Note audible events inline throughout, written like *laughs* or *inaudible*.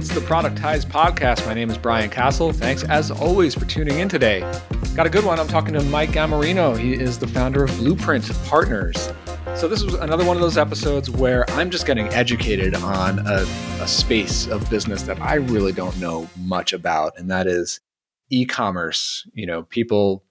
it's the Productize Podcast. My name is Brian Castle. Thanks, as always, for tuning in today. Got a good one. I'm talking to Mike Gammarino. He is the founder of Bluprint Partners. So, this was another one of those episodes where I'm just getting educated on a, a space of business that I really don't know much about, and that is e commerce. You know, people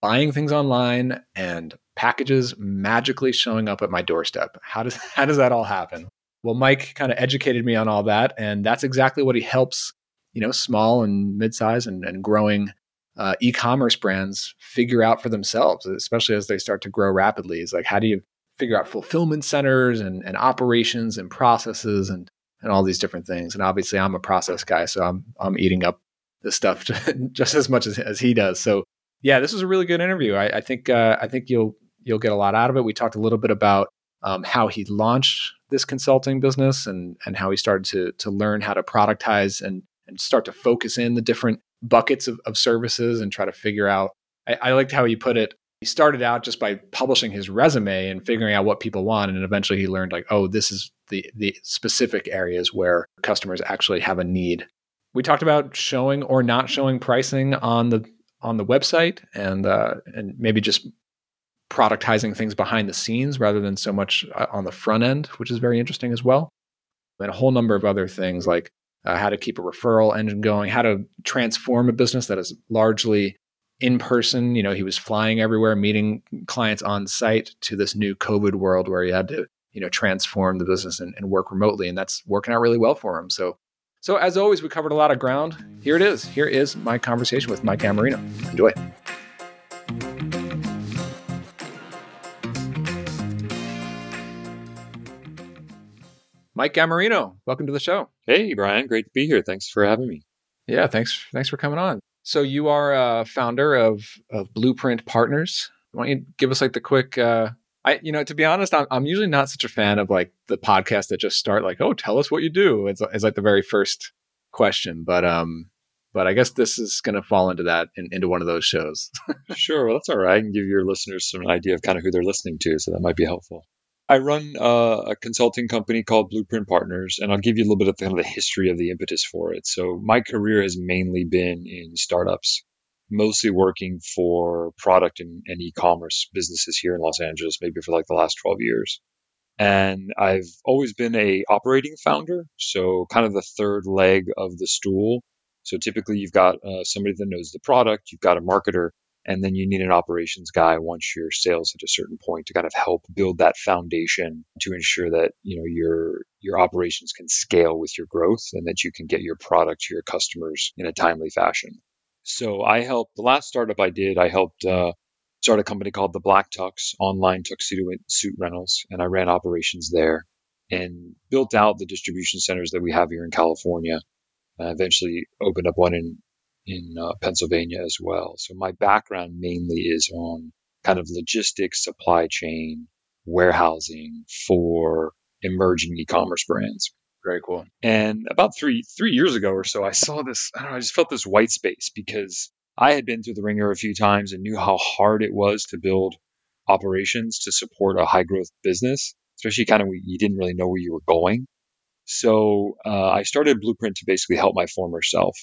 buying things online and packages magically showing up at my doorstep. How does, *laughs* how does that all happen? Well, Mike kind of educated me on all that, and that's exactly what he helps, you know, small and mid-size and, and growing uh, e-commerce brands figure out for themselves, especially as they start to grow rapidly. Is like, how do you figure out fulfillment centers and, and operations and processes and and all these different things? And obviously, I'm a process guy, so I'm I'm eating up this stuff *laughs* just as much as, as he does. So yeah, this was a really good interview. I, I think uh, I think you'll you'll get a lot out of it. We talked a little bit about um, how he launched this consulting business and and how he started to to learn how to productize and and start to focus in the different buckets of, of services and try to figure out. I, I liked how he put it. He started out just by publishing his resume and figuring out what people want, and eventually he learned like, oh, this is the the specific areas where customers actually have a need. We talked about showing or not showing pricing on the on the website and uh, and maybe just productizing things behind the scenes rather than so much uh, on the front end, which is very interesting as well. And a whole number of other things like uh, how to keep a referral engine going, how to transform a business that is largely in person. You know, he was flying everywhere, meeting clients on site to this new COVID world where he had to, you know, transform the business and, and work remotely. And that's working out really well for him. So, so as always, we covered a lot of ground. Here it is. Here is my conversation with Mike Gammarino. Enjoy. Mike Gammarino, welcome to the show. Hey, Brian, great to be here. Thanks for having me. Yeah, thanks. Thanks for coming on. So you are a founder of of Bluprint Partners. Why don't you give us like the quick? Uh, I, you know, to be honest, I'm, I'm usually not such a fan of like the podcasts that just start like, "Oh, tell us what you do." It's, it's like the very first question, but um, but I guess this is going to fall into that in, into one of those shows. *laughs* sure, well, that's all right. I can give your listeners some idea of kind of who they're listening to, so that might be helpful. I run uh, a consulting company called Bluprint Partners, and I'll give you a little bit of the, kind of the history of the impetus for it. So my career has mainly been in startups, mostly working for product and, and e-commerce businesses here in Los Angeles, maybe for like the last 12 years. And I've always been a operating founder, so kind of the third leg of the stool. So typically you've got uh, somebody that knows the product, you've got a marketer, and then you need an operations guy once your sales at a certain point to kind of help build that foundation to ensure that you know your your operations can scale with your growth and that you can get your product to your customers in a timely fashion. So i helped the last startup i did i helped uh, start a company called the black tux online tuxedo suit rentals and i ran operations there and built out the distribution centers that we have here in california. Uh, eventually opened up one in in uh, Pennsylvania as well. So my background mainly is on kind of logistics, supply chain, warehousing for emerging e-commerce brands. Very cool. And about three three years ago or so, I saw this. I don't know. I just felt this white space because I had been through the ringer a few times and knew how hard it was to build operations to support a high growth business, especially kind of you didn't really know where you were going. So uh, I started Bluprint to basically help my former self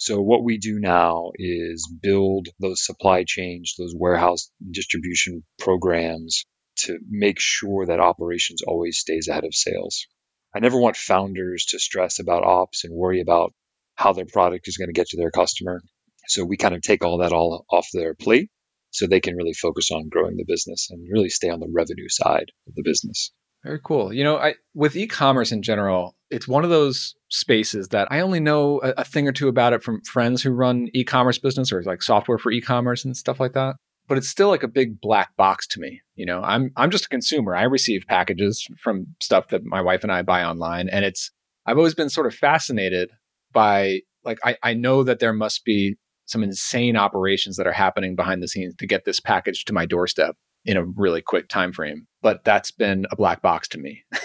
so what we do now is build those supply chains, those warehouse distribution programs to make sure that operations always stays ahead of sales. I never want founders to stress about ops and worry about how their product is going to get to their customer. So we kind of take all that all off their plate so they can really focus on growing the business and really stay on the revenue side of the business. Very cool. You know, I with e-commerce in general, it's one of those spaces that I only know a, a, thing or two about it from friends who run e-commerce business or like software for e-commerce and stuff like that. But it's still like a big black box to me. You know, I'm I'm just a consumer. I receive packages from stuff that my wife and I buy online, and it's I've always been sort of fascinated by like I, I know that there must be some insane operations that are happening behind the scenes to get this package to my doorstep in a really quick time frame but that's been a black box to me. *laughs*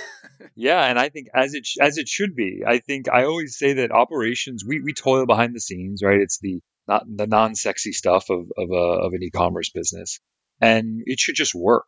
Yeah and i think as it sh- as it should be. I think i always say that operations we, we toil behind the scenes right? It's the not the non-sexy stuff of of, a, of an e-commerce business and it should just work.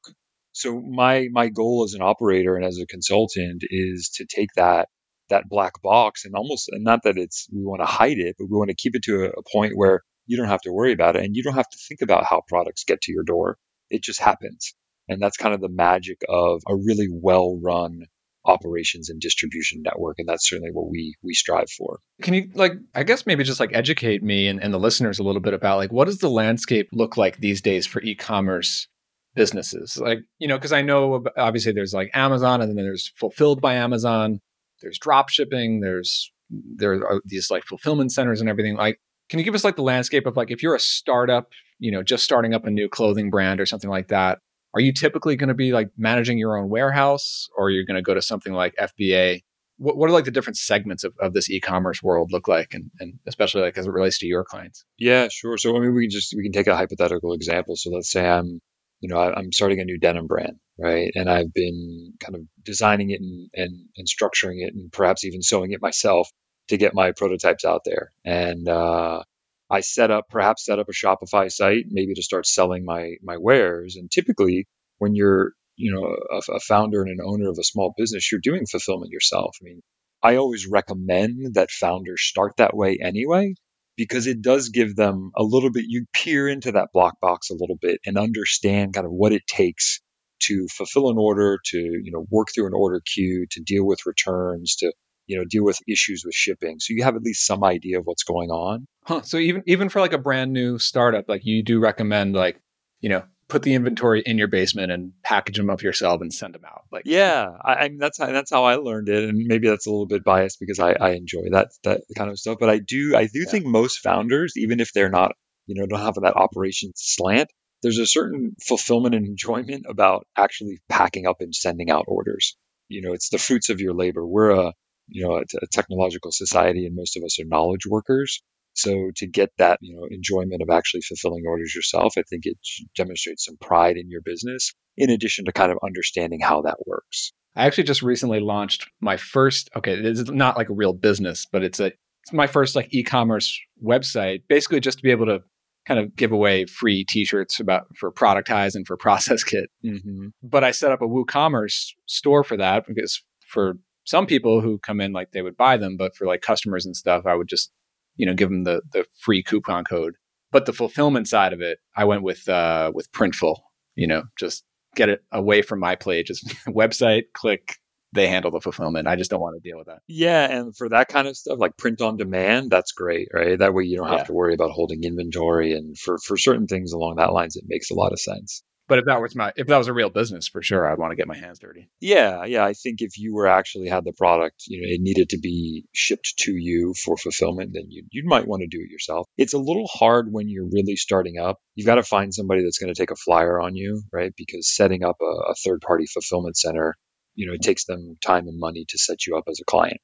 So my my goal as an operator and as a consultant is to take that that black box and almost and not that it's we want to hide it, but we want to keep it to a, a point where you don't have to worry about it and you don't have to think about how products get to your door. It just happens. And that's kind of the magic of a really well run operations and distribution network. And that's certainly what we we strive for. Can you like I guess maybe just like educate me and, and the listeners a little bit about like what does the landscape look like these days for e-commerce businesses? Like, you know, because I know obviously there's like Amazon and then there's fulfilled by Amazon, there's drop shipping, there's there are these like fulfillment centers and everything. Like, can you give us like the landscape of like if you're a startup, you know, just starting up a new clothing brand or something like that, are you typically going to be like managing your own warehouse or you're going to go to something like FBA? What, what are like the different segments of, of this e-commerce world look like and, and especially like as it relates to your clients? Yeah, sure. So I mean, we can just, we can take a hypothetical example. So let's say I'm, you know, I, I'm starting a new denim brand, right? And I've been kind of designing it and, and, and structuring it and perhaps even sewing it myself to get my prototypes out there. And, uh, I set up, perhaps set up a Shopify site, maybe to start selling my my wares. And typically, when you're you know a, a, founder and an owner of a small business, you're doing fulfillment yourself. I mean, I always recommend that founders start that way anyway, because it does give them a little bit. You peer into that block box a little bit and understand kind of what it takes to fulfill an order, to you know work through an order queue, to deal with returns, to you know deal with issues with shipping. So you have at least some idea of what's going on. Huh so even even for like a brand new startup like you do recommend like you know put the inventory in your basement and package them up yourself and send them out like yeah i, I mean that's how that's how i learned it and maybe that's a little bit biased because i i enjoy that that kind of stuff but i do i do yeah. think most founders even if they're not you know don't have that operations slant there's a certain fulfillment and enjoyment about actually packing up and sending out orders. You know it's the fruits of your labor. We're a you know, a, a technological society and most of us are knowledge workers. So to get that, you know, enjoyment of actually fulfilling orders yourself, I think it demonstrates some pride in your business in addition to kind of understanding how that works. I actually just recently launched my first, okay, it's not like a real business, but it's a it's my first like e-commerce website, basically just to be able to kind of give away free t-shirts about for productize and for *laughs* process kit. Mm-hmm. But I set up a WooCommerce store for that because for some people who come in like they would buy them, but for like customers and stuff, I would just you know give them the the free coupon code. But the fulfillment side of it, I went with uh, with Printful. You know, just get it away from my plate. Just *laughs* website, click, they handle the fulfillment. I just don't want to deal with that. Yeah, and for that kind of stuff, like print on demand, that's great, right? That way you don't have to worry about holding inventory, and for for certain things along that lines, it makes a lot of sense. But if that was my if that was a real business, for sure, I'd want to get my hands dirty. Yeah, yeah. I think if you were actually had the product, you know, it needed to be shipped to you for fulfillment, then you you might want to do it yourself. It's a little hard when you're really starting up. You've got to find somebody that's going to take a flyer on you, right? Because setting up a, a third party fulfillment center, you know, it takes them time and money to set you up as a client.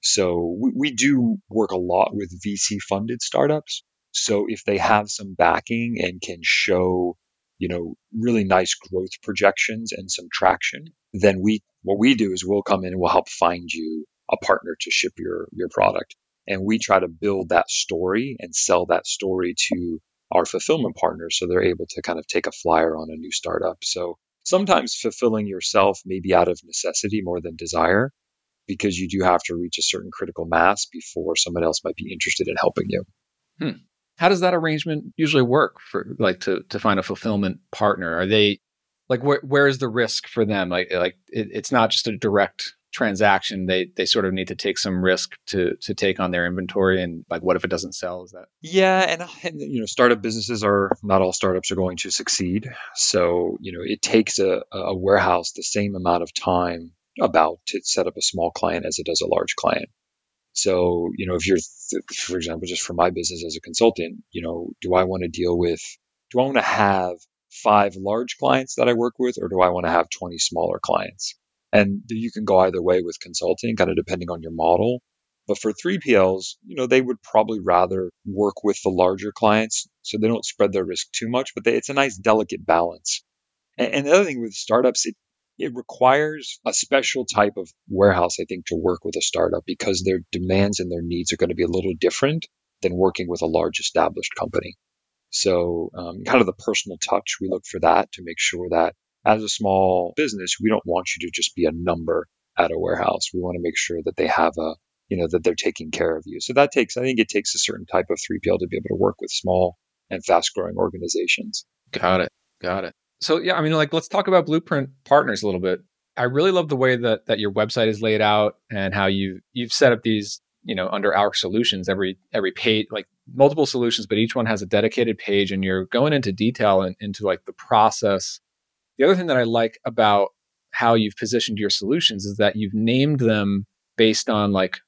So we, we do work a lot with VC funded startups. So if they have some backing and can show you know, really nice growth projections and some traction, then we what we do is we'll come in and we'll help find you a partner to ship your your product. And we try to build that story and sell that story to our fulfillment partners so they're able to kind of take a flyer on a new startup. So sometimes fulfilling yourself may be out of necessity more than desire because you do have to reach a certain critical mass before someone else might be interested in helping you. Hmm. How does that arrangement usually work for like to to find a fulfillment partner? Are they like where where is the risk for them? Like eh, like it, it's not just a direct transaction they they sort of need to take some risk to to take on their inventory and like what if it doesn't sell is that yeah and, uh, and, you know startup businesses are not all startups are going to succeed so you know it takes a, a warehouse the same amount of time about to set up a small client as it does a large client so, you know, if you're, for example, just for my business as a consultant, you know, do I want to deal with, do I want to have five large clients that I work with, or do I want to have 20 smaller clients? And you can go either way with consulting, kind of depending on your model. But for 3PLs, you know, they would probably rather work with the larger clients so they don't spread their risk too much, but they, it's a nice delicate balance. And, and the other thing with startups, it, it requires a special type of warehouse, I think, to work with a startup because their demands and their needs are going to be a little different than working with a large established company. So, um, kind of the personal touch, we look for that to make sure that as a small business, we don't want you to just be a number at a warehouse. We want to make sure that they have a, you know, that they're taking care of you. So that takes, I think it takes a certain type of 3PL to be able to work with small and fast growing organizations. Got it. Got it. So yeah, I mean, like, let's talk about Bluprint partners a little bit. I really love the way that that your website is laid out and how you you've set up these, you know, under our solutions every every page, like multiple solutions, but each one has a dedicated page, and you're going into detail and into like the process. The other thing that I like about how you've positioned your solutions is that you've named them based on like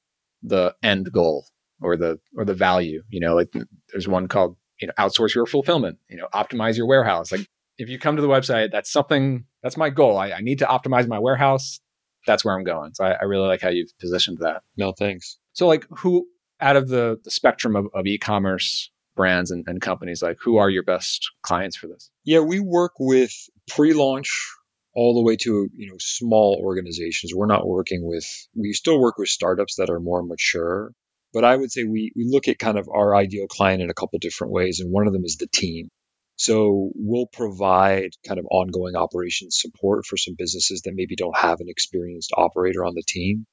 the end goal or the or the value. You know, like there's one called you know outsource your fulfillment. You know, optimize your warehouse. Like if you come to the website, that's something that's my goal. I, I need to optimize my warehouse. That's where I'm going. So I, I, really like how you've positioned that. No, thanks. So like who out of the, the spectrum of, of e-commerce brands and, and companies, like who are your best clients for this? Yeah, we work with pre-launch all the way to you know small organizations. We're not working with we still work with startups that are more mature, but I would say we we look at kind of our ideal client in a couple different ways, and one of them is the team. So we'll provide kind of ongoing operations support for some businesses that maybe don't have an experienced operator on the team.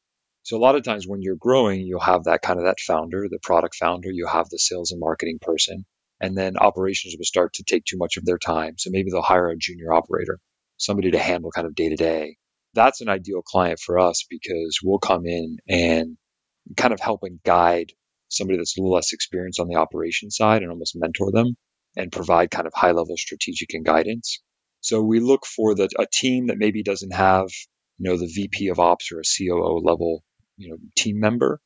So a lot of times when you're growing, you'll have that kind of that founder, the product founder, you have the sales and marketing person, and then operations will start to take too much of their time. So maybe they'll hire a junior operator, somebody to handle kind of day to day. That's an ideal client for us because we'll come in and kind of help and guide somebody that's a little less experienced on the operation side and almost mentor them and provide kind of high level strategic and guidance. So we look for the, a team that maybe doesn't have, you know, the VP of ops or a COO level, you know, team member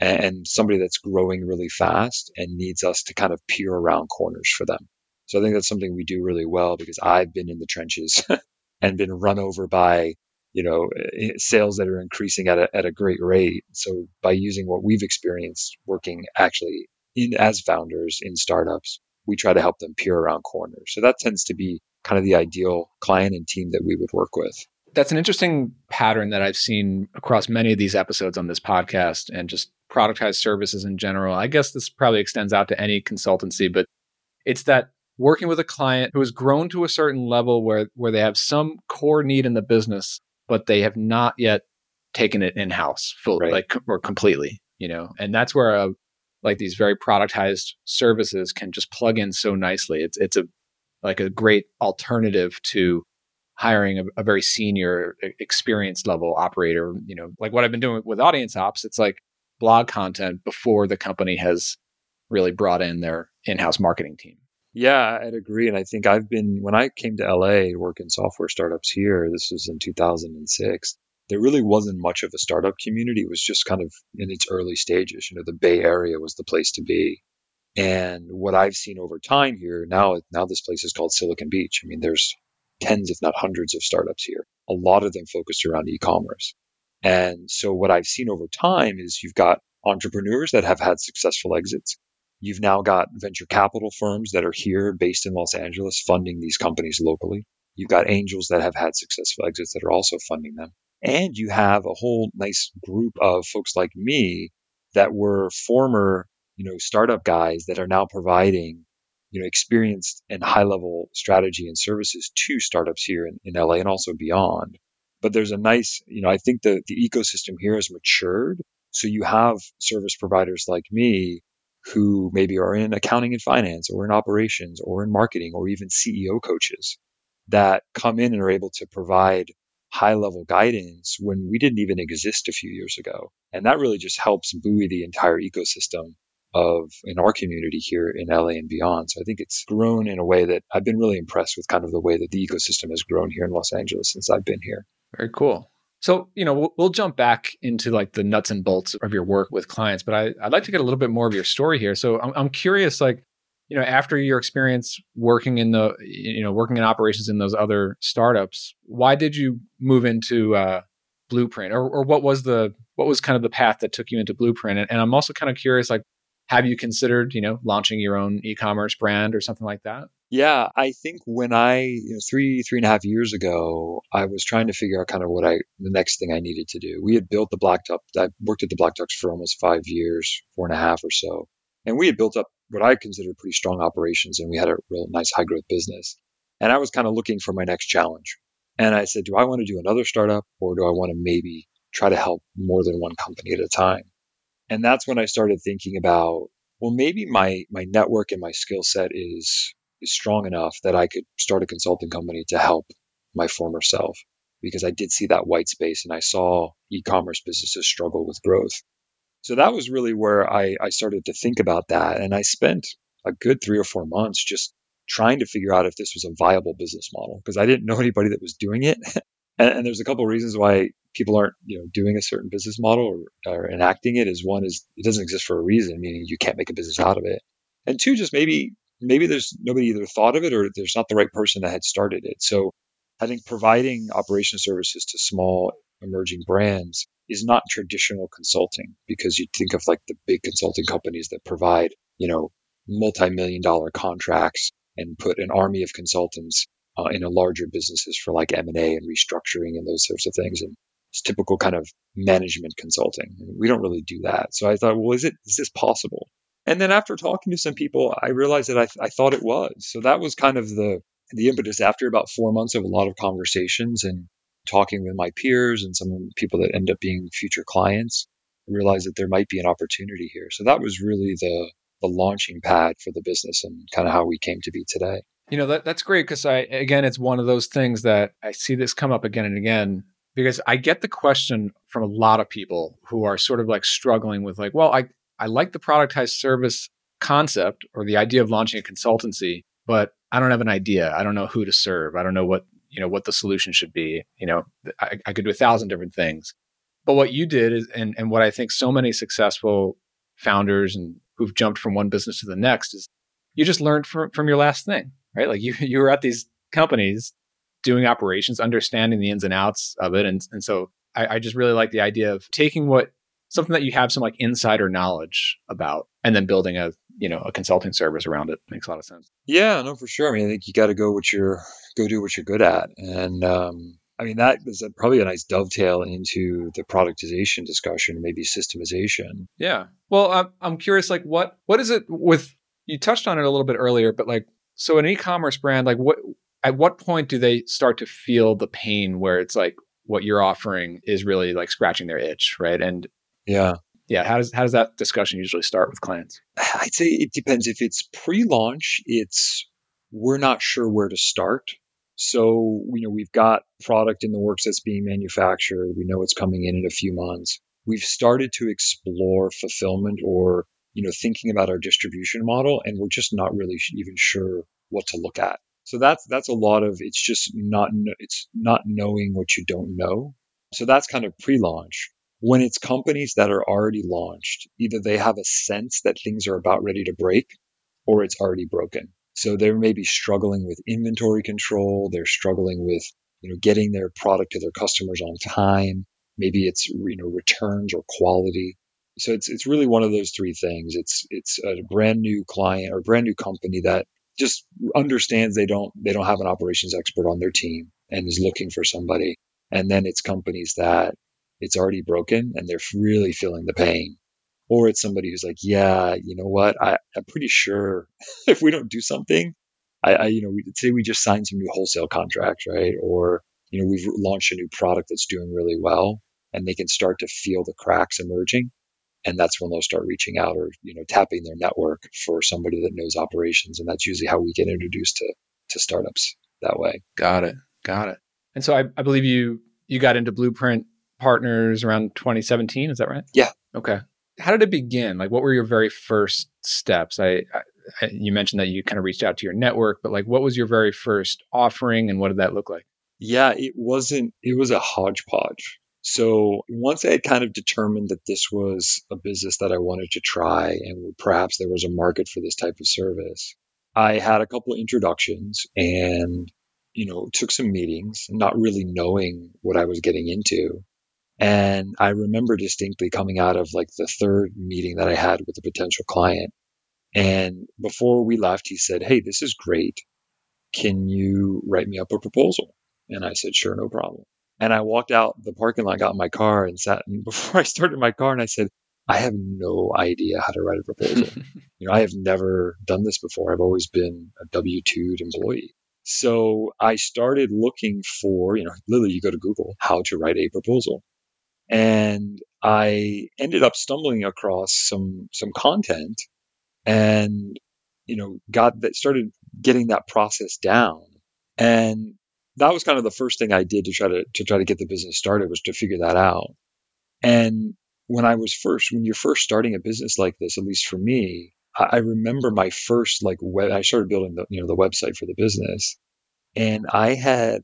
and, and somebody that's growing really fast and needs us to kind of peer around corners for them. So I think that's something we do really well because I've been in the trenches *laughs* and been run over by, you know, eh, sales that are increasing at a, at a great rate. So by using what we've experienced working actually in as founders in startups, we try to help them peer around corners. So that tends to be kind of the ideal client and team that we would work with. That's an interesting pattern that I've seen across many of these episodes on this podcast and just productized services in general. I guess this probably extends out to any consultancy, but it's that working with a client who has grown to a certain level where where they have some core need in the business, but they have not yet taken it in house fully, right. like or completely. You know, and that's where a like these very productized services can just plug in so nicely. It's it's a like a great alternative to hiring a, a very senior experienced level operator. You know, like what I've been doing with audience ops. It's like blog content before the company has really brought in their in-house marketing team. Yeah, I'd agree. And I think I've been, when I came to LA to work in software startups here, this was in 2006, there really wasn't much of a startup community. It was just kind of in its early stages. You know, the Bay Area was the place to be. And what I've seen over time here now, now this place is called Silicon Beach. I mean, there's tens, if not hundreds of startups here, a lot of them focused around e-commerce. And so what I've seen over time is you've got entrepreneurs that have had successful exits. You've now got venture capital firms that are here based in Los Angeles funding these companies locally. You've got angels that have had successful exits that are also funding them. And you have a whole nice group of folks like me that were former, you know, startup guys that are now providing, you know, experienced and high level strategy and services to startups here in, in LA and also beyond. But there's a nice, you know, I think the, the ecosystem here has matured. So you have service providers like me who maybe are in accounting and finance or in operations or in marketing or even CEO coaches that come in and are able to provide high level guidance when we didn't even exist a few years ago. And that really just helps buoy the entire ecosystem of in our community here in LA and beyond. So I think it's grown in a way that I've been really impressed with kind of the way that the ecosystem has grown here in Los Angeles since I've been here. Very cool. So, you know, we'll, we'll jump back into like the nuts and bolts of your work with clients, but I, I'd like to get a little bit more of your story here. So I'm, I'm curious, like, you know, after your experience working in the, you know, working in operations in those other startups, why did you move into uh, Bluprint, or, or what was the what was kind of the path that took you into Bluprint? And, and I'm also kind of curious, like, have you considered, you know, launching your own e-commerce brand or something like that? Yeah, I think when I, you know, three, three and a half years ago, I was trying to figure out kind of what I, the next thing I needed to do. We had built the Black Tux. I worked at the Black Tux for almost five years, four and a half or so. And we had built up what I considered pretty strong operations and we had a real nice high growth business. And I was kind of looking for my next challenge. And I said, do I want to do another startup or do I want to maybe try to help more than one company at a time. And that's when I started thinking about, well, maybe my, my network and my skill set is, is strong enough that I could start a consulting company to help my former self because I did see that white space and I saw e-commerce businesses struggle with growth. So that was really where I, I started to think about that. And I spent a good three or four months just trying to figure out if this was a viable business model because I didn't know *laughs* anybody that was doing it. *laughs* and, and, there's a couple of reasons why people aren't you know doing a certain business model or, or enacting it. Is one is it doesn't exist for a reason, meaning you can't make a business out of it. And two, just maybe maybe there's nobody either thought of it or there's not the right person that had started it. So I think providing operation services to small emerging brands is not traditional consulting because you think of like the big consulting companies that provide, you know, multi-million dollar contracts and put an army of consultants uh, in a larger businesses for like M&A and restructuring and those sorts of things. And it's typical kind of management consulting. We don't really do that. So I thought, well, is it, is this possible? And then after talking to some people, I realized that I, I thought it was. So that was kind of the, the impetus after about four months of a lot of conversations and talking with my peers and some people that end up being future clients. Realized that there might be an opportunity here. So that was really the, the launching pad for the business and kind of how we came to be today. You know, that, that's great because I, again, it's one of those things that I see this come up again and again because I get the question from a lot of people who are sort of like struggling with like, well, I, I like the productized service concept or the idea of launching a consultancy, but I don't have an idea. I don't know who to serve. I don't know what, you know, what the solution should be. You know, I, I could do a thousand different things. But what you did is, and, and what I think so many successful founders and who've jumped from one business to the next is you just learned from, from your last thing, right? Like you, *laughs* you were at these companies doing operations, understanding the ins and outs of it. And, and so I, I just really like the idea of taking what something that you have some like insider knowledge about and then building a you know a consulting service around it makes a lot of sense yeah no for sure i mean i think you got to go what you're go do what you're good at and um I mean, that is a, probably a nice dovetail into the productization discussion, maybe systemization. Yeah. Well, I'm, I'm curious, like, what what is it with? You touched on it a little bit earlier, but like, so an e-commerce brand, like, what at what point do they start to feel the pain where it's like what you're offering is really like scratching their itch, right? And yeah, yeah, how does how does that discussion usually start with clients? *sighs* I'd say it depends. If it's pre-launch, it's we're not sure where to start so, you know, we've got product in the works that's being manufactured. We know it's coming in in a few months. We've started to explore fulfillment or, you know, thinking about our distribution model, and we're just not really even sure what to look at. So that's that's a lot of it's just not it's not knowing what you don't know. So that's kind of pre-launch. When it's companies that are already launched, either they have a sense that things are about ready to break or it's already broken. So they're maybe struggling with inventory control. They're struggling with, you know, getting their product to their customers on time. Maybe it's, you know, returns or quality. So it's, it's really one of those three things. It's, it's a brand new client or brand new company that just understands they don't, they don't have an operations expert on their team and is looking for somebody. And then it's companies that it's already broken and they're really feeling the pain or it's somebody who's like, yeah, you know what, I, I'm pretty sure *laughs* if we don't do something, I, I, you know, we say we just signed some new wholesale contracts, right? Or you know, we've launched a new product that's doing really well, and they can start to feel the cracks emerging, and that's when they'll start reaching out or you know tapping their network for somebody that knows operations, and that's usually how we get introduced to to startups that way. Got it, got it. And so I, I believe you you got into Bluprint Partners around 2017. Is that right? Yeah. Okay how did it begin? Like, what were your very first steps? I, I, you mentioned that you kind of reached out to your network, but like, what was your very first offering, and what did that look like? Yeah, it wasn't. It was a hodgepodge. So once I had kind of determined that this was a business that I wanted to try, and perhaps there was a market for this type of service, I had a couple of introductions and you know took some meetings, not really knowing what I was getting into. And I remember distinctly coming out of like the third meeting that I had with a potential client. And before we left, he said, Hey, this is great. Can you write me up a proposal? And I said, Sure, no problem. And I walked out the parking lot, got in my car and sat. And *laughs* before I started my car, and I said, I have no idea how to write a proposal. *laughs* you know, I have never done this before. I've always been a W 2 employee. So I started looking for, you know, literally you go to Google, how to write a proposal. And I ended up stumbling across some some content and you know got that started getting that process down. And that was kind of the first thing I did to try to to try to get the business started was to figure that out. And when I was first, when you're first starting a business like this, at least for me, I, remember my first like web. I started building the you know the website for the business, and I had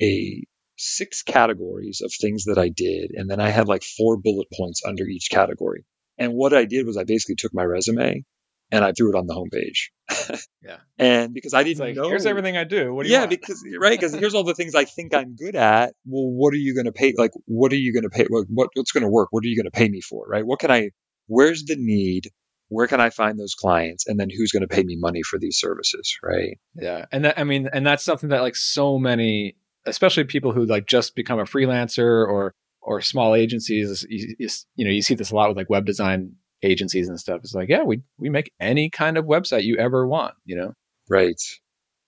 a six categories of things that I did, and then I had like four bullet points under each category. And what I did was I basically took my resume and I threw it on the homepage. *laughs* yeah. And because I didn't like, know, here's everything I do. What do you yeah, want? because right, because here's all the things I think I'm good at. Well, what are you going to pay? Like, what are you going to pay? What, what what's going to work? What are you going to pay me for? Right? What can I? Where's the need? Where can I find those clients? And then who's going to pay me money for these services? Right? Yeah, and that I mean, and that's something that like so many, especially people who like just become a freelancer or or small agencies, you, you, know, you see this a lot with like web design agencies and stuff. It's like, yeah, we we make any kind of website you ever want, you know. Right.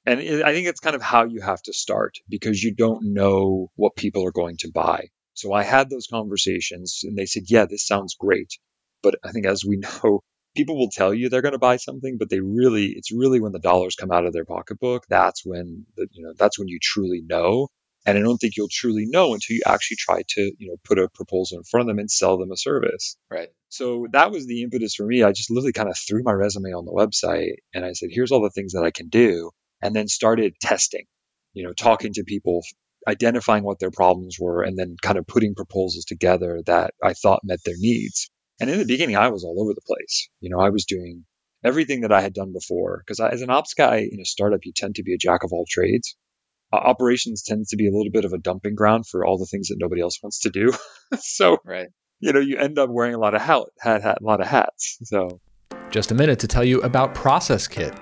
And it, I think it's kind of how you have to start because you don't know what people are going to buy. So I had those conversations and they said, yeah, this sounds great. But I think as we *laughs* know, people will tell you they're going to buy something, but they really, it's really when the dollars come out of their pocketbook. That's when, the, you know, that's when you truly know. And I don't think you'll truly know until you actually try to, you know, put a proposal in front of them and sell them a service. Right. So that was the impetus for me. I just literally kind of threw my resume on the website and I said, here's all the things that I can do. And then started testing, you know, talking to people, identifying what their problems were, and then kind of putting proposals together that I thought met their needs. And in the beginning, I was all over the place. You know, I was doing everything that I had done before because as an ops guy in a startup, you tend to be a jack of all trades. Uh, operations tends to be a little bit of a dumping ground for all the things that nobody else wants to do. *laughs* so, Right. you know, you end up wearing a lot of hat, hat, hat, a lot of hats. So, Just a minute to tell you about Process Kit.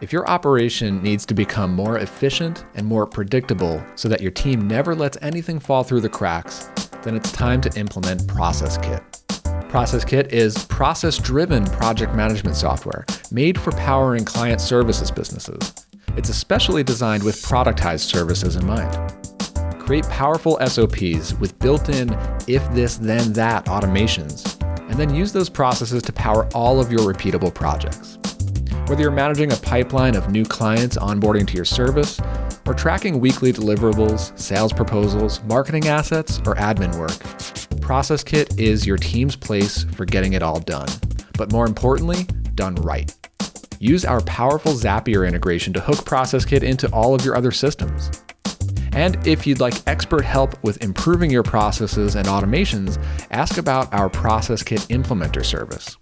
If your operation needs to become more efficient and more predictable so that your team never lets anything fall through the cracks, then it's time to implement Process Kit. Process Kit is process driven project management software made for powering client services businesses. It's especially designed with productized services in mind. Create powerful SOPs with built in if this, then that automations, and then use those processes to power all of your repeatable projects. Whether you're managing a pipeline of new clients onboarding to your service, or tracking weekly deliverables, sales proposals, marketing assets, or admin work, Process Kit is your team's place for getting it all done. But more importantly, done right. Use our powerful Zapier integration to hook Process Kit into all of your other systems. And if you'd like expert help with improving your processes and automations, ask about our Process Kit Implementer service.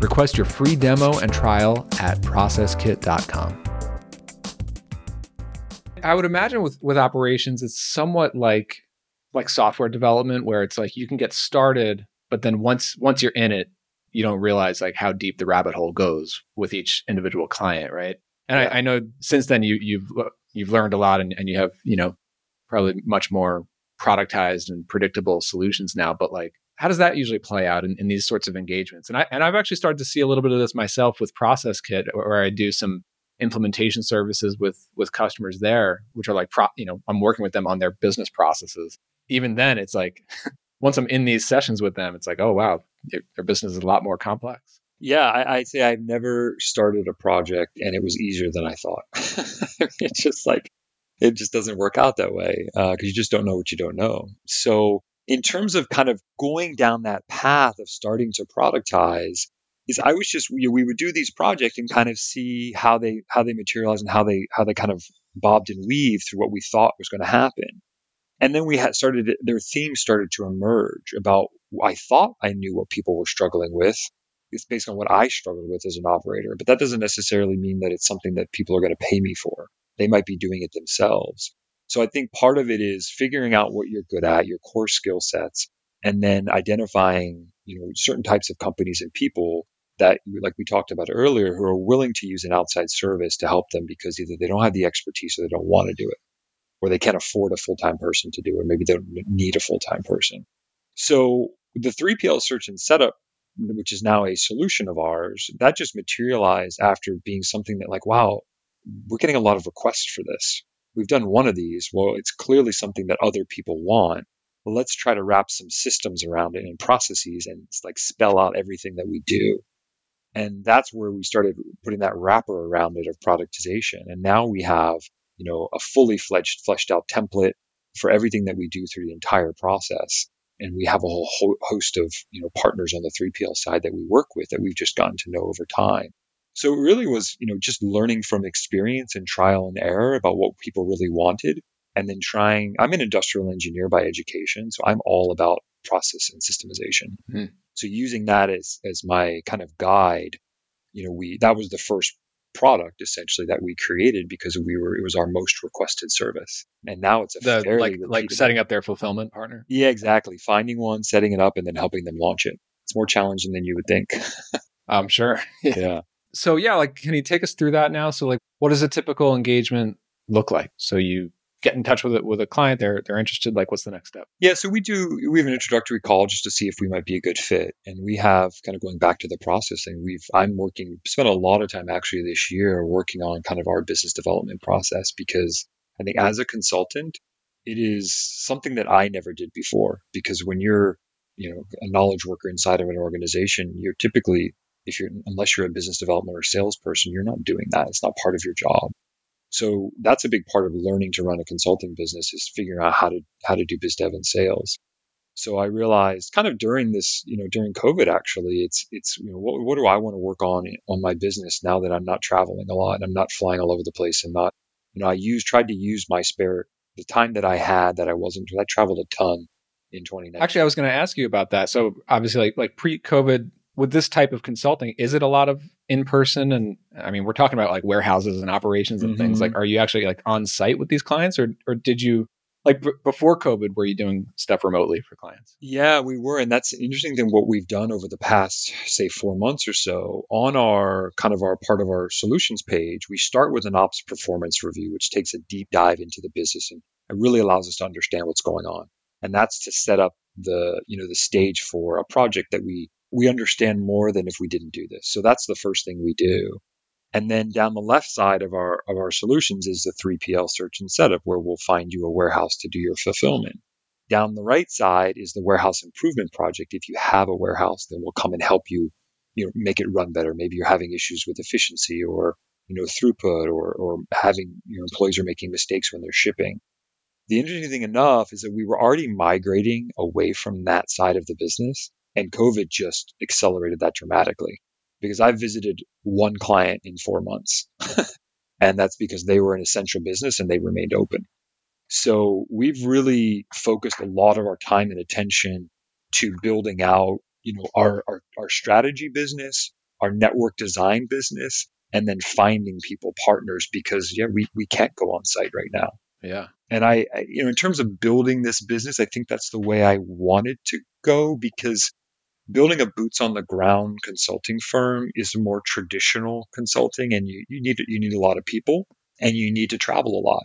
Request your free demo and trial at processkit.com. I would imagine with, with operations, it's somewhat like like software development where it's like you can get started, but then once once you're in it, you don't realize like how deep the rabbit hole goes with each individual client, right? And I, I know since then you you've you've learned a lot and, and you have, you know, probably much more productized and predictable solutions now. But like how does that usually play out in, in these sorts of engagements? And I and I've actually started to see a little bit of this myself with Process Kit, where I do some implementation services with with customers there, which are like pro, you know I'm working with them on their business processes. Even then, it's like *laughs* once I'm in these sessions with them, it's like oh wow, their, their business is a lot more complex. Yeah, I, I'd say I've never started a project and it was easier than I thought. *laughs* it's just like it just doesn't work out that way because uh, you just don't know what you don't know. So in terms of kind of going down that path of starting to productize is I was just we, we would do these projects and kind of see how they how they materialize and how they how they kind of bobbed and weaved through what we thought was going to happen. And then we had started their themes started to emerge about I thought I knew what people were struggling with. It's based on what I struggled with as an operator, but that doesn't necessarily mean that it's something that people are going to pay me for. They might be doing it themselves. So I think part of it is figuring out what you're good at, your core skill sets, and then identifying, you know, certain types of companies and people that, like we talked about earlier, who are willing to use an outside service to help them because either they don't have the expertise or they don't want to do it, or they can't afford a full time person to do it, or maybe they don't need a full time person. So the 3PL search and setup, which is now a solution of ours, that just materialized after being something that, like, wow, we're getting a lot of requests for this. We've done one of these. Well, it's clearly something that other people want. let's try to wrap some systems around it and processes and like spell out everything that we do. And that's where we started putting that wrapper around it of productization. And now we have, you know, a fully fledged, fleshed out template for everything that we do through the entire process. And we have a whole ho- host of, you know, partners on the 3PL side that we work with that we've just gotten to know over time. So it really was, you know, just learning from experience and trial and error about what people really wanted and then trying i'm an industrial engineer by education so i'm all about process and systemization. Mm. so using that as as my kind of guide you know we that was the first product essentially that we created because we were it was our most requested service. And now it's a the, fairly like like setting up their fulfillment partner? Yeah exactly. Finding one setting it up and then helping them launch it. It's more challenging than you would think. *laughs* I'm sure. *laughs* Yeah. So yeah like can you take us through that now? So like what does a typical engagement look like? So you get in touch with it with a client they're they're interested like what's the next step? Yeah so we do we have an introductory call just to see if we might be a good fit and we have kind of going back to the processing we've i'm working spent a lot of time actually this year working on kind of our business development process because i think as a consultant it is something that i never did before because when you're you know a knowledge worker inside of an organization you're typically if you're unless you're a business development or salesperson you're not doing that. It's not part of your job so that's a big part of learning to run a consulting business is figuring out how to how to do biz dev and sales. So I realized kind of during this, you know, during COVID actually, it's it's you know what, what do I want to work on on my business now that I'm not traveling a lot, and I'm not flying all over the place, and not you know I used tried to use my spare the time that I had that I wasn't I traveled a ton in 2019. Actually, I was going to ask you about that. So obviously, like like pre COVID, with this type of consulting, is it a lot of in person? And I mean, we're talking about like warehouses and operations and mm-hmm. things. Like, are you actually like on site with these clients, or or did you like b- before COVID, were you doing stuff remotely for clients? Yeah, we were, and that's interesting thing. What we've done over the past, say, four months or so, on our kind of our part of our solutions page, we start with an ops performance review, which takes a deep dive into the business and it really allows us to understand what's going on, and that's to set up the you know the stage for a project that we we understand more than if we didn't do this. So that's the first thing we do. And then down the left side of our of our solutions is the 3PL search and setup where we'll find you a warehouse to do your fulfillment. Down the right side is the warehouse improvement project. If you have a warehouse, then we'll come and help you, you know, make it run better. Maybe you're having issues with efficiency or you know throughput or or having your employees are making mistakes when they're shipping. The interesting thing enough is that we were already migrating away from that side of the business and COVID just accelerated that dramatically because I visited one client in four months. *laughs* and that's because they were an essential business and they remained open. So we've really focused a lot of our time and attention to building out, you know, our, our, our strategy business, our network design business, and then finding people partners because yeah, we, we can't go on site right now. Yeah. And I, I, you know, in terms of building this business, I think that's the way I wanted to go because building a boots on the ground consulting firm is more traditional consulting and you, you need you need a lot of people and you need to travel a lot.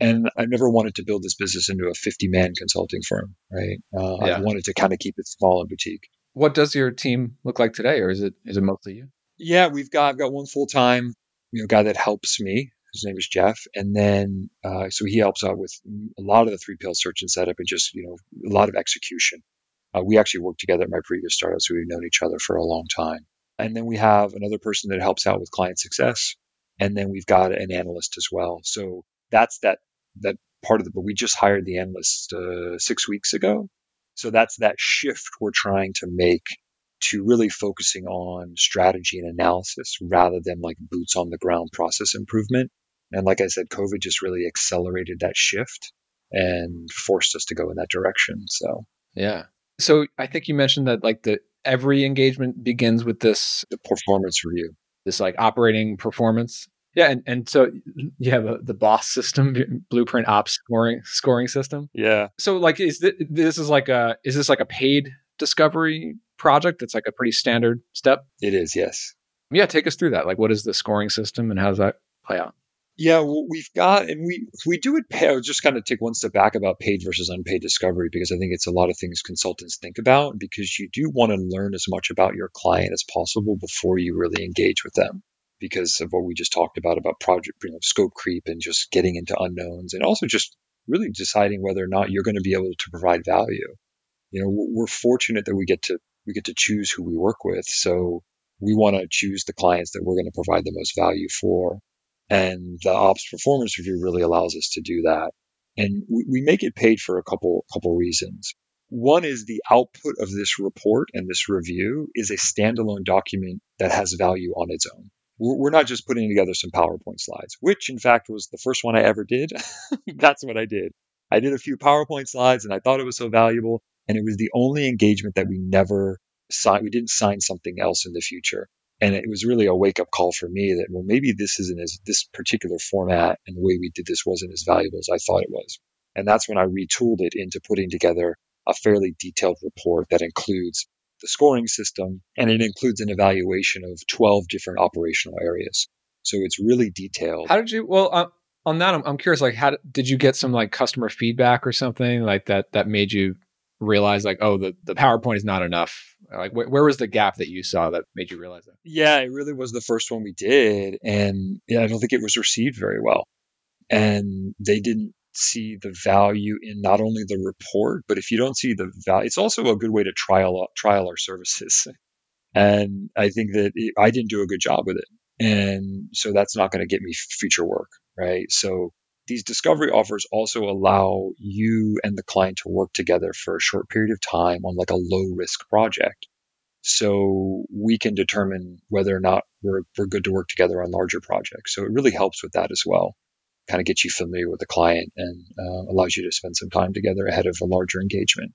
And i never wanted to build this business into a 50 man consulting firm right? Uh, yeah. i wanted to kind of keep it small and boutique. What does your team look like today? Or is it is it mostly you? Yeah we've got i've got one full-time you know guy that helps me. His name is jeff. And then uh, so he helps out with a lot of the 3PL search and setup and just you know a lot of execution uh, we actually worked together at my previous startup, so we've known each other for a long time. And then we have another person that helps out with client success, and then we've got an analyst as well. So that's that that part of it. But we just hired the analyst uh, six weeks ago, so that's that shift we're trying to make to really focusing on strategy and analysis rather than like boots on the ground process improvement. And like I said, COVID just really accelerated that shift and forced us to go in that direction. So yeah, so I think you mentioned that like the every engagement begins with this the performance review. This like operating performance. Yeah, and, and so you have a, the boss system, blueprint ops scoring scoring system. Yeah. So like is this, this is like a is this like a paid discovery project that's like a pretty standard step? It is, yes. Yeah, take us through that. Like what is the scoring system and how does that play out? Yeah, we've got, and we we do it. Pay, I'll just kind of take one step back about paid versus unpaid discovery because I think it's a lot of things consultants think about because you do want to learn as much about your client as possible before you really engage with them because of what we just talked about about project you know, scope creep and just getting into unknowns and also just really deciding whether or not you're going to be able to provide value. You know, we're fortunate that we get to we get to choose who we work with. So we want to choose the clients that we're going to provide the most value for. And the ops performance review really allows us to do that. And we, make it paid for a couple couple reasons. One is the output of this report and this review is a standalone document that has value on its own. We're not just putting together some PowerPoint slides, which in fact was the first one I ever did. *laughs* That's what I did. I did a few PowerPoint slides and I thought it was so valuable. And it was the only engagement that we never signed. We didn't sign something else in the future. And it was really a wake up call for me that, well, maybe this isn't as this particular format and the way we did this wasn't as valuable as I thought it was. And that's when I retooled it into putting together a fairly detailed report that includes the scoring system and it includes an evaluation of 12 different operational areas. So it's really detailed. How did you, well, uh, on that, I'm, I'm curious, like, how did you get some like customer feedback or something like that that made you realize like, oh, the, the PowerPoint is not enough? Like, wh- where was the gap that you saw that made you realize that? Yeah, it really was the first one we did. And yeah, I don't think it was received very well. And they didn't see the value in not only the report, but if you don't see the value, it's also a good way to trial trial our services. *laughs* And I think that it, I didn't do a good job with it, and so that's not going to get me future work, right? So these discovery offers also allow you and the client to work together for a short period of time on like a low risk project. So we can determine whether or not we're, we're good to work together on larger projects. So it really helps with that as well kind of gets you familiar with the client and uh, allows you to spend some time together ahead of a larger engagement.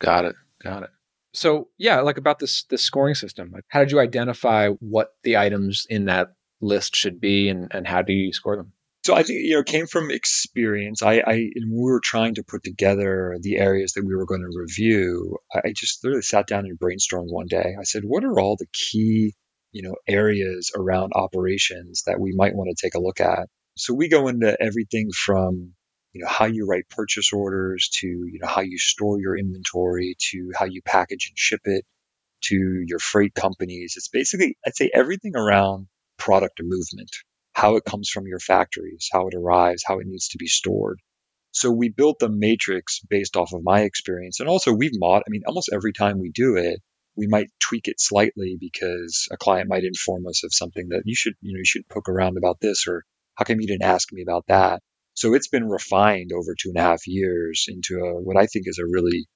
Got it. Got it. So yeah, like about this this scoring system. Like how did you identify what the items in that list should be, and and how do you score them? So I think you know it came from experience. I, I and we were trying to put together the areas that we were going to review. I just literally sat down and brainstormed one day. I said, "What are all the key you know areas around operations that we might want to take a look at?" So we go into everything from you know how you write purchase orders to you know how you store your inventory to how you package and ship it to your freight companies. It's basically I'd say everything around product movement, how it comes from your factories, how it arrives, how it needs to be stored. So we built the matrix based off of my experience, and also we've mod. I mean, almost every time we do it, we might tweak it slightly because a client might inform us of something that you should you know you should poke around about this or how come you didn't ask me about that? So it's been refined over two and a half years into a, what I think is a really,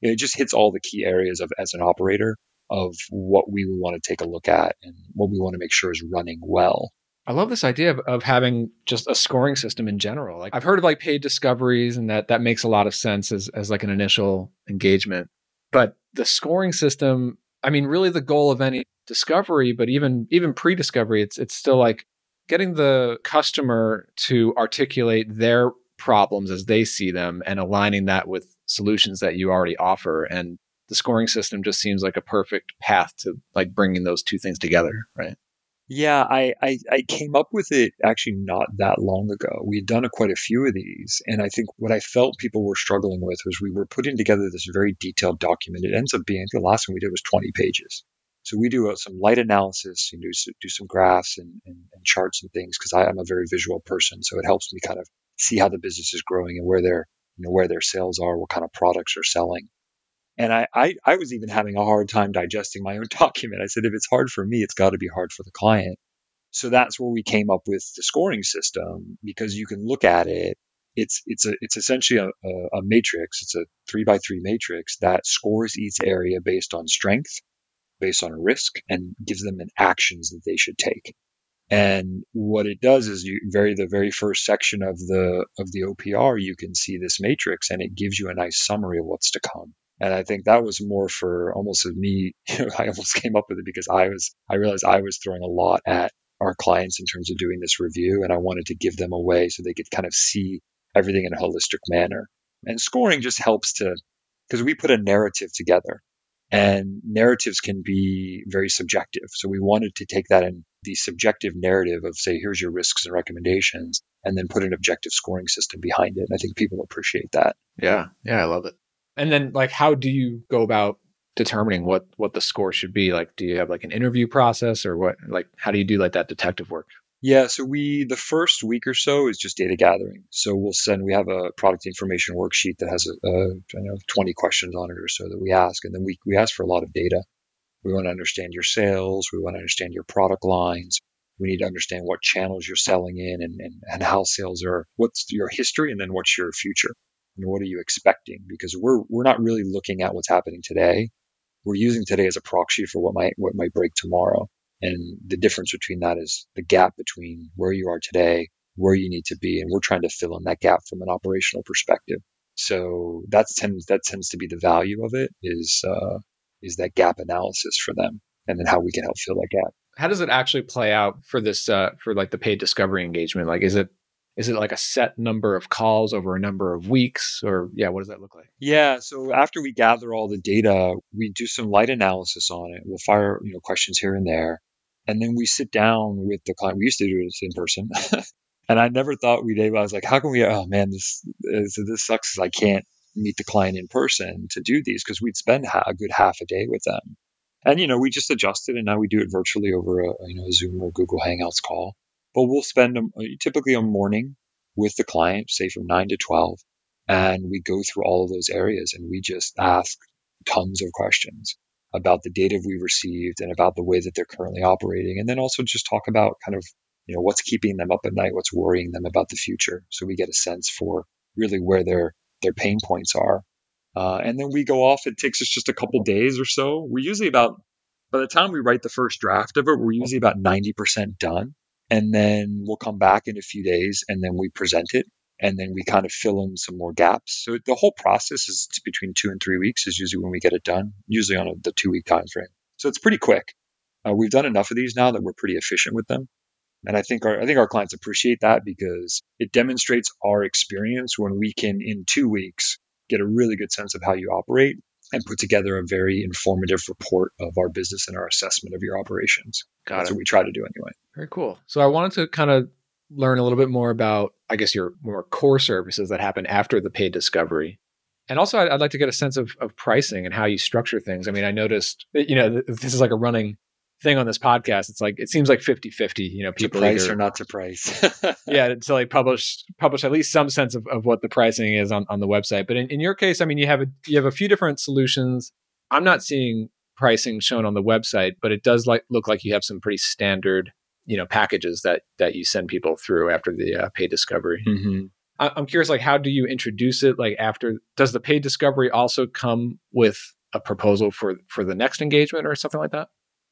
it just hits all the key areas of as an operator of what we want to take a look at and what we want to make sure is running well. I love this idea of, of having just a scoring system in general. Like I've heard of like paid discoveries and that that makes a lot of sense as, as like an initial engagement. But the scoring system, I mean, really the goal of any discovery, but even even pre-discovery, it's it's still like getting the customer to articulate their problems as they see them and aligning that with solutions that you already offer and the scoring system just seems like a perfect path to like bringing those two things together right yeah I, I, I came up with it actually not that long ago we had done a, quite a few of these and i think what i felt people were struggling with was we were putting together this very detailed document it ends up being the last one we did was 20 pages so we do uh, some light analysis and do, do some graphs and, and, and charts and things because I'm a very visual person. So it helps me kind of see how the business is growing and where their you know where their sales are, what kind of products are selling. And I, I, I was even having a hard time digesting my own *laughs* document. I said, if it's hard for me, it's got to be hard for the client. So that's where we came up with the scoring system because you can look at it. It's it's a it's essentially a, a, a matrix. It's a three by three matrix that scores each area based on strength, based on risk and gives them an actions that they should take. And what it does is you very the very first section of the of the OPR you can see this matrix and it gives you a nice summary of what's to come. And I think that was more for almost me. *laughs* I almost came up with it because I was I realized I was throwing a lot at our clients in terms of doing this review, and I wanted to give them a way so they could kind of see everything in a holistic manner. And scoring just helps to because we put a narrative together and narratives can be very subjective. So we wanted to take that in the subjective narrative of say, here's your risks and recommendations, and then put an objective scoring system behind it. And I think people appreciate that. Yeah. Yeah. I love it. And then like how do you go about determining what what the score should be? Like do you have like an interview process or what like how do you do like that detective work? Yeah, so we the first week or so is just data gathering. So we'll send we have a product information worksheet that has a, a know 20 questions on it or so that we ask, and then we we ask for a lot of data. We want to understand your sales. We want to understand your product lines. We need to understand what channels you're selling in and, and, and how sales are, what's your history, and then what's your future. And what are you expecting? Because we're, we're not really looking at what's happening today. We're using today as a proxy for what might, what might break tomorrow. And the difference between that is the gap between where you are today, where you need to be. And we're trying to fill in that gap from an operational perspective. So that tends, that tends to be the value of it is, uh, is that gap analysis for them and then how we can help fill that gap. How does it actually play out for this uh, for like the paid discovery engagement? Like is it is it like a set number of calls over a number of weeks or yeah, what does that look like? Yeah, so after we gather all the data, we do some light analysis on it. We'll fire, you know, questions here and there. And then we sit down with the client. We used to do this in person. *laughs* and I never thought we'd able I was like, how can we oh man, this uh, this, this sucks because I can't meet the client in person to do these because we'd spend a good half a day with them. And you know, we just adjusted, and now we do it virtually over a you know a Zoom or Google Hangouts call. But we'll spend typically a morning with the client, say from nine to twelve, and we go through all of those areas, and we just ask tons of questions about the data we received and about the way that they're currently operating, and then also just talk about kind of you know what's keeping them up at night, what's worrying them about the future, so we get a sense for really where their their pain points are uh, and then we go off. It takes us just a couple days or so. We're usually about, by the time we write the first draft of it, we're usually about 90% done. And then we'll come back in a few days and then we present it. And then we kind of fill in some more gaps. So the whole process is between two and three weeks is usually when we get it done, usually on a, the two week time frame. So it's pretty quick. Uh, we've done enough of these now that we're pretty efficient with them. And I think our I think our clients appreciate that because it demonstrates our experience when we can in two weeks get a really good sense of how you operate and put together a very informative report of our business and our assessment of your operations. Got That's it. what we try to do anyway. Very cool. So I wanted to kind of learn a little bit more about, I guess, your more core services that happen after the paid discovery. And also, I'd, I'd like to get a sense of, of pricing and how you structure things. I mean, I noticed, that, you know, this is like a running thing on this podcast. It's like it seems like 50-50, you know, people to price either, or not to price. *laughs* yeah, to like publish publish at least some sense of, of what the pricing is on, on the website. But in, in your case, I mean you have a you have a few different solutions. I'm not seeing pricing shown on the website, but it does like look like you have some pretty standard, you know, packages that that you send people through after the uh, paid discovery. Mm-hmm. I, I'm curious, like, how do you introduce it? Like, after does the paid discovery also come with a proposal for for the next engagement or something like that?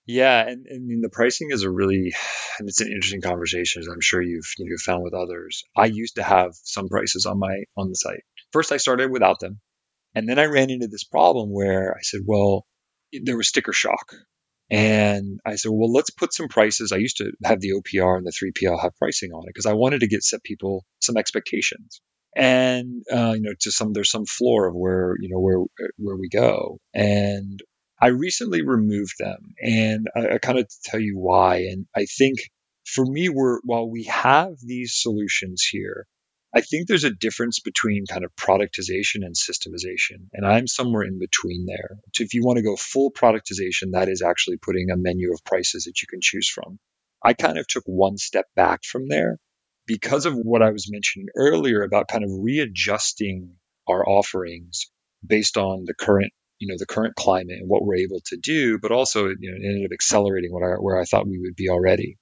Yeah, and, and I mean, the pricing is a really, and it's an interesting conversation, as I'm sure you've you've found with others. I used to have some prices on my on the site. First, I started without them, and then I ran into this problem where I said, well, there was sticker shock, and I said, well, let's put some prices. I used to have the OPR and the 3PL have pricing on it because I wanted to get set people some expectations and uh, you know to some there's some floor of where you know where where we go and I recently removed them, and I, I kind of tell you why. And I think for me, we're while we have these solutions here, I think there's a difference between kind of productization and systemization, and I'm somewhere in between there. So if you want to go full productization, that is actually putting a menu of prices that you can choose from. I kind of took one step back from there because of what I was mentioning earlier about kind of readjusting our offerings based on the current you know the current climate and what we're able to do, but also you know ended up accelerating what I, where I thought we would be already.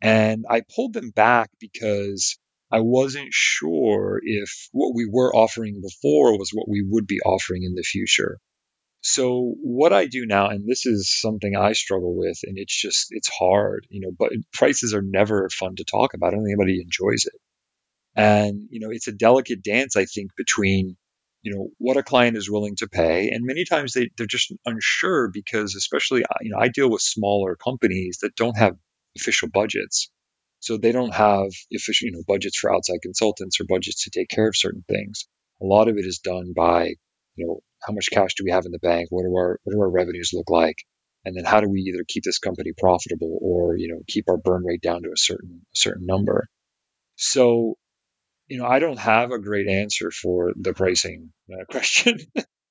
And I pulled them back because I wasn't sure if what we were offering before was what we would be offering in the future. So what I do now, and this is something I struggle with, and it's just it's hard, you know. But prices are never fun to talk about. I don't think anybody enjoys it, and you know it's a delicate dance. I think between you know what a client is willing to pay and many times they, they're just unsure because especially you know i deal with smaller companies that don't have official budgets so they don't have official you know budgets for outside consultants or budgets to take care of certain things a lot of it is done by you know how much cash do we have in the bank what do our what do our revenues look like and then how do we either keep this company profitable or you know keep our burn rate down to a certain a certain number so you know, I don't have a great answer for the pricing uh, *laughs* question.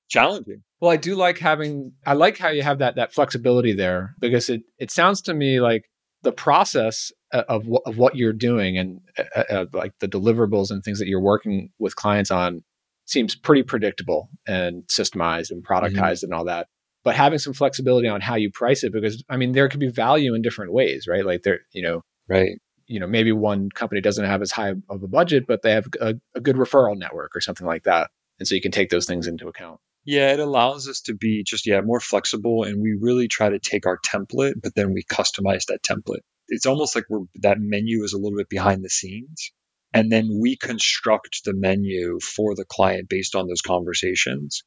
Challenging. Well, I do like having. I like how you have that that flexibility there because it it sounds to me like the process uh, of, of what you're doing and uh, uh, like the deliverables and things that you're working with clients on seems pretty predictable and systemized and productized mm-hmm. and all that. But having some flexibility on how you price it because i mean there could be value in different ways right? Like there you know right. you know maybe one company doesn't have as high of a budget but they have a, a good referral network or something like that. And so you can take those things into account yeah, it allows us to be just yeah more flexible, and we really try to take our template, but then we customize that template. It's almost like we're that menu is a little bit behind the scenes, and then we construct the menu for the client based on those conversations,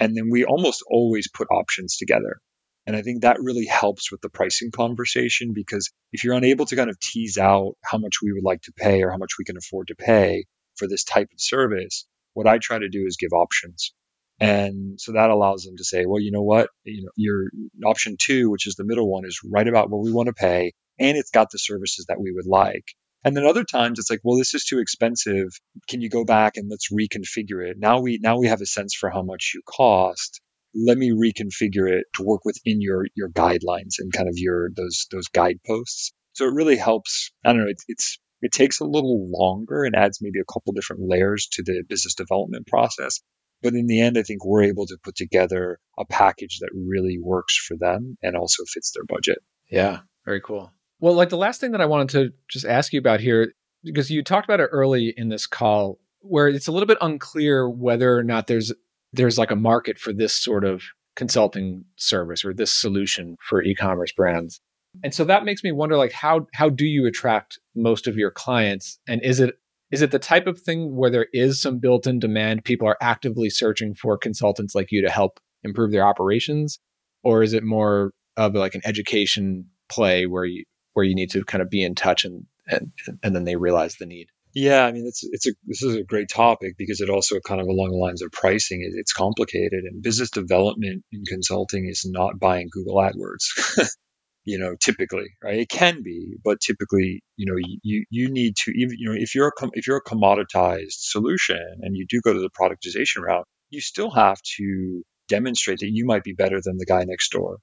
and then we almost always put options together. And I think that really helps with the pricing conversation because if you're unable to kind of tease out how much we would like to pay or how much we can afford to pay for this type of service, what I try to do is give options. And so that allows them to say, well, you know what? You know, your option two, which is the middle one, is right about what we want to pay, and it's got the services that we would like. And then other times it's like, well, this is too expensive. Can you go back and let's reconfigure it? Now we now we have a sense for how much you cost. Let me reconfigure it to work within your your guidelines and kind of your those those guideposts. So it really helps. I don't know. It's, it's it takes a little longer and adds maybe a couple different layers to the business development process. But in the end, I think we're able to put together a package that really works for them and also fits their budget. Yeah, very cool. Well, like the last thing that I wanted to just ask you about here, because you talked about it early in this call, where it's a little bit unclear whether or not there's there's like a market for this sort of consulting service or this solution for e-commerce brands. And so that makes me wonder like how how do you attract most of your clients and is it is it the type of thing where there is some built in demand? People are actively searching for consultants like you to help improve their operations? Or is it more of like an education play where you where you need to kind of be in touch and and, and then they realize the need? Yeah, I mean, it's it's a this is a great topic because it also kind of along the lines of pricing. It's complicated, and business development in consulting is not buying Google AdWords. *laughs* you know, typically, right? It can be, but typically, you know, you you need to even you know if you're a if you're a commoditized solution and you do go to the productization route, you still have to demonstrate that you might be better than the guy next door.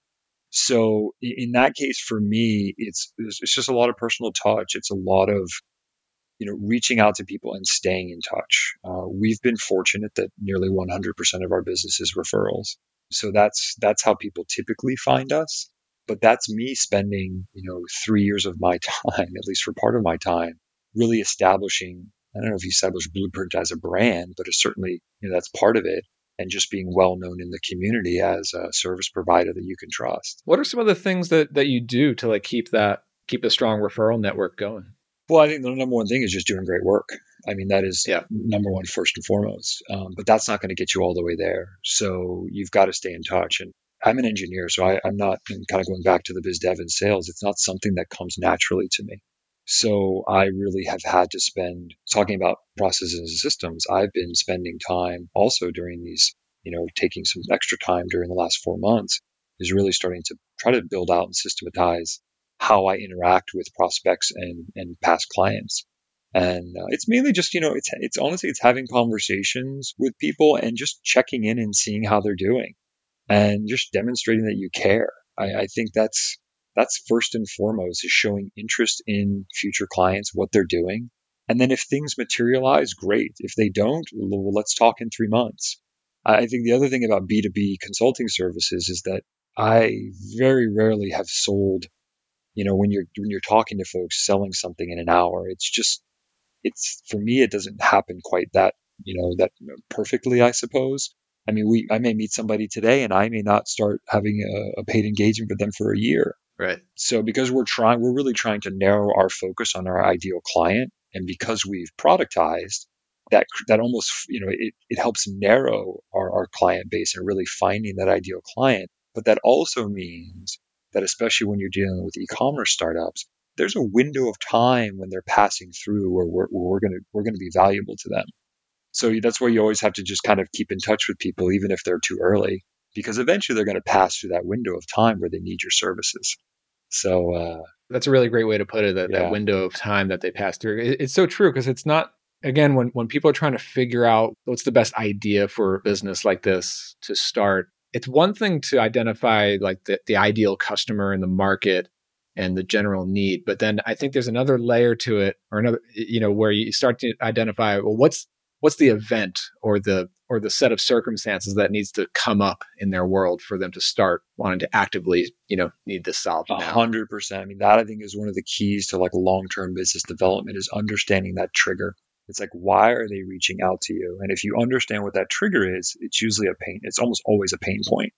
So in that case, for me, it's it's just a lot of personal touch. It's a lot of you know reaching out to people and staying in touch. Uh, we've been fortunate that nearly 100% of our business is referrals. So that's that's how people typically find us but that's me spending, you know, three years of my *laughs* time, at least for part of my time, really establishing. I don't know if you establish Bluprint as a brand, but it's certainly, you know, that's part of it. And just being well known in the community as a service provider that you can trust. What are some of the things that that you do to like keep that keep a strong referral network going? Well, I think the number one thing is just doing great work. I mean, that is yeah. number one first and foremost. Um, but that's not going to get you all the way there. So you've got to stay in touch. And I'm an engineer, so I, am not kind of going back to the biz dev and sales. It's not something that comes naturally to me. So I really have had to spend talking about processes and systems. I've been spending time also during these, you know, taking some extra time during the last four months is really starting to try to build out and systematize how I interact with prospects and, and past clients. And uh, it's mainly just, you know, it's, it's honestly, it's having conversations with people and just checking in and seeing how they're doing and just demonstrating that you care. I, I think that's that's first and foremost is showing interest in future clients, what they're doing. And then if things materialize, great. If they don't, well, let's talk in three months. I think the other thing about B2B consulting services is that I very rarely have sold, you know, when you're when you're talking to folks selling something in an hour, it's just it's for me it doesn't happen quite that, you know, that perfectly, I suppose. I mean, we I may meet somebody today and I may not start having a, a paid engagement with them for a year. Right. So because we're trying, we're really trying to narrow our focus on our ideal client, and because we've productized, that that almost you know it, it helps narrow our, our client base and really finding that ideal client. But that also means that especially when you're dealing with e-commerce startups, there's a window of time when they're passing through where we're, where we're gonna we're gonna be valuable to them. So that's why you always have to just kind of keep in touch with people, even if they're too early, because eventually they're going to pass through that window of time where they need your services. So uh, that's a really great way to put it. That, yeah. that window of time that they pass through. It, it's so true because it's not. Again, when when people are trying to figure out what's the best idea for a business like this to start, it's one thing to identify like the, the ideal customer in the market and the general need. But then I think there's another layer to it, or another, you know, where you start to identify, well, what's what's the event or the or the set of circumstances that needs to come up in their world for them to start wanting to actively, you know, need this solved. A hundred percent. I mean, that I think is one of the keys to like long term business development is understanding that trigger. It's like, why are they reaching out to you? And if you understand what that trigger is, it's usually a pain. It's almost always a pain point.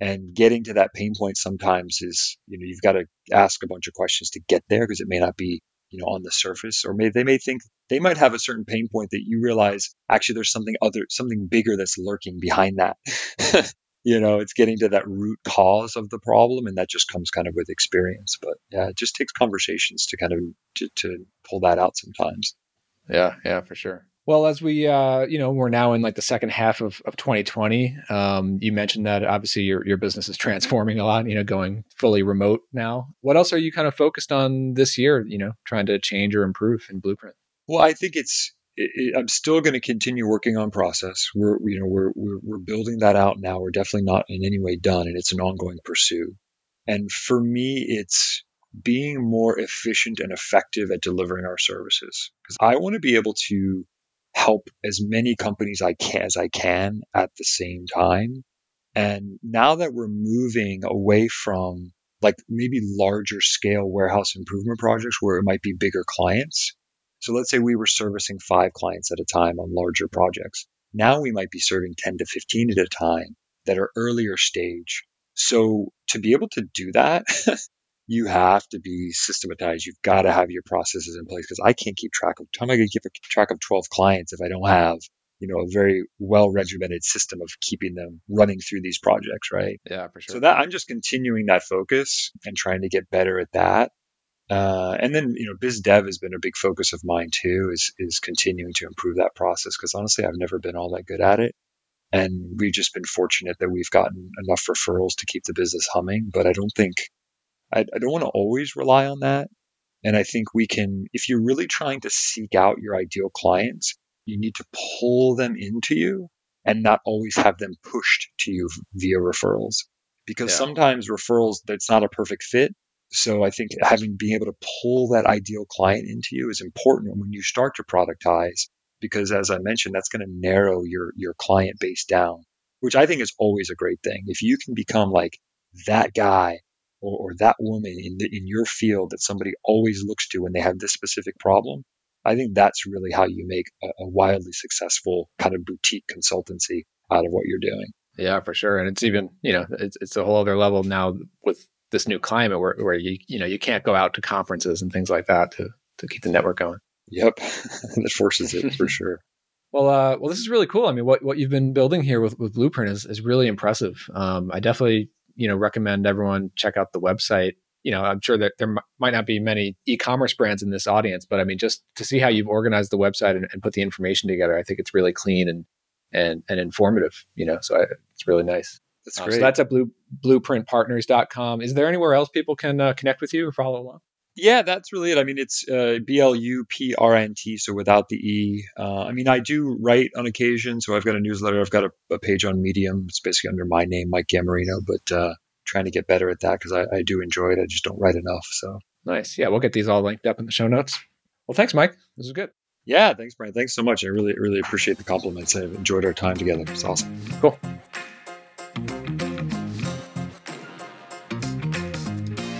And getting to that pain point sometimes is, you know, you've got to ask a bunch of questions to get there because it may not be, you know, on the surface, or may they may think they might have a certain pain point that you realize actually there's something other, something bigger that's lurking behind that. *laughs* you know, it's getting to that root cause of the problem, and that just comes kind of with experience. But yeah, it just takes conversations to kind of to, to pull that out sometimes. Yeah, yeah, for sure. Well, as we, uh, you know, we're now in like the second half of, of 2020. Um, you mentioned that obviously your, your business is transforming a lot, you know, going fully remote now. What else are you kind of focused on this year, you know, trying to change or improve in Bluprint? Well, I think it's, it, it, I'm still going to continue working on process. We're, you know, we're, we're, we're building that out now. We're definitely not in any way done and it's an ongoing pursuit. And for me, it's being more efficient and effective at delivering our services because I want to be able to help as many companies I can, as I can at the same time. And now that we're moving away from like maybe larger scale warehouse improvement projects where it might be bigger clients. So let's say we were servicing five clients at a time on larger projects. Now we might be serving 10 to 15 at a time that are earlier stage. So to be able to do that, *laughs* you have to be systematized. You've got to have your processes in place because I can't keep track of. How am I going to keep track of 12 clients if I don't have, you know, a very well regimented system of keeping them running through these projects, right? Yeah, for sure. So that I'm just continuing that focus and trying to get better at that. Uh, and then, you know, biz dev has been a big focus of mine too. Is is continuing to improve that process because honestly, I've never been all that good at it. And we've just been fortunate that we've gotten enough referrals to keep the business humming. But I don't think I, I don't want to always rely on that. And I think we can, if you're really trying to seek out your ideal clients, you need to pull them into you and not always have them pushed to you via referrals. Because yeah. sometimes referrals, that's not a perfect fit. So I think having being able to pull that ideal client into you is important when you start to productize, because as I mentioned, that's going to narrow your your client base down, which I think is always a great thing. If you can become like that guy or, or that woman in the, in your field that somebody always looks to when they have this specific problem, I think that's really how you make a, a wildly successful kind of boutique consultancy out of what you're doing. Yeah, for sure. And it's even, you know, it's, it's a whole other level now with this new climate where, where you, you know, you can't go out to conferences and things like that to, to keep the network going. Yep. *laughs* that forces it for *laughs* sure. Well, uh, well, this is really cool. I mean, what, what you've been building here with, with Bluprint is, is really impressive. Um, I definitely you know recommend everyone check out the website. You know i'm sure that there m- might not be many e-commerce brands in this audience but i mean just to see how you've organized the website and, and put the information together i think it's really clean and and and informative you know so I, it's really nice. That's great. Uh, so that's at blue bluprintpartners.com is there anywhere else people can uh, connect with you or follow along yeah, that's really it. I mean, it's uh, B L U P R N T, so without the E. Uh, I mean, I do write on occasion, so I've got a newsletter. I've got a, a page on Medium. It's basically under my name, Mike Gammarino, but uh, trying to get better at that because I, I do enjoy it. I just don't write enough. So nice. Yeah, we'll get these all linked up in the show notes. Well, thanks, Mike. This is good. Yeah, thanks, Brian. Thanks so much. I really, really appreciate the compliments. I've enjoyed our time together. It's awesome. Cool.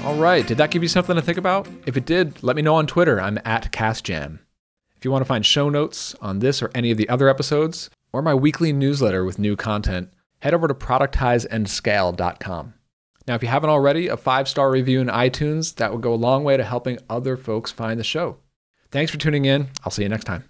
All right. Did that give you something to think about? If it did, let me know on Twitter. I'm at CasJam. If you want to find show notes on this or any of the other episodes, or my weekly newsletter with new content, head over to productizeendscale.com. Now, if you haven't already, a five star review in iTunes, that would go a long way to helping other folks find the show. Thanks for tuning in. I'll see you next time.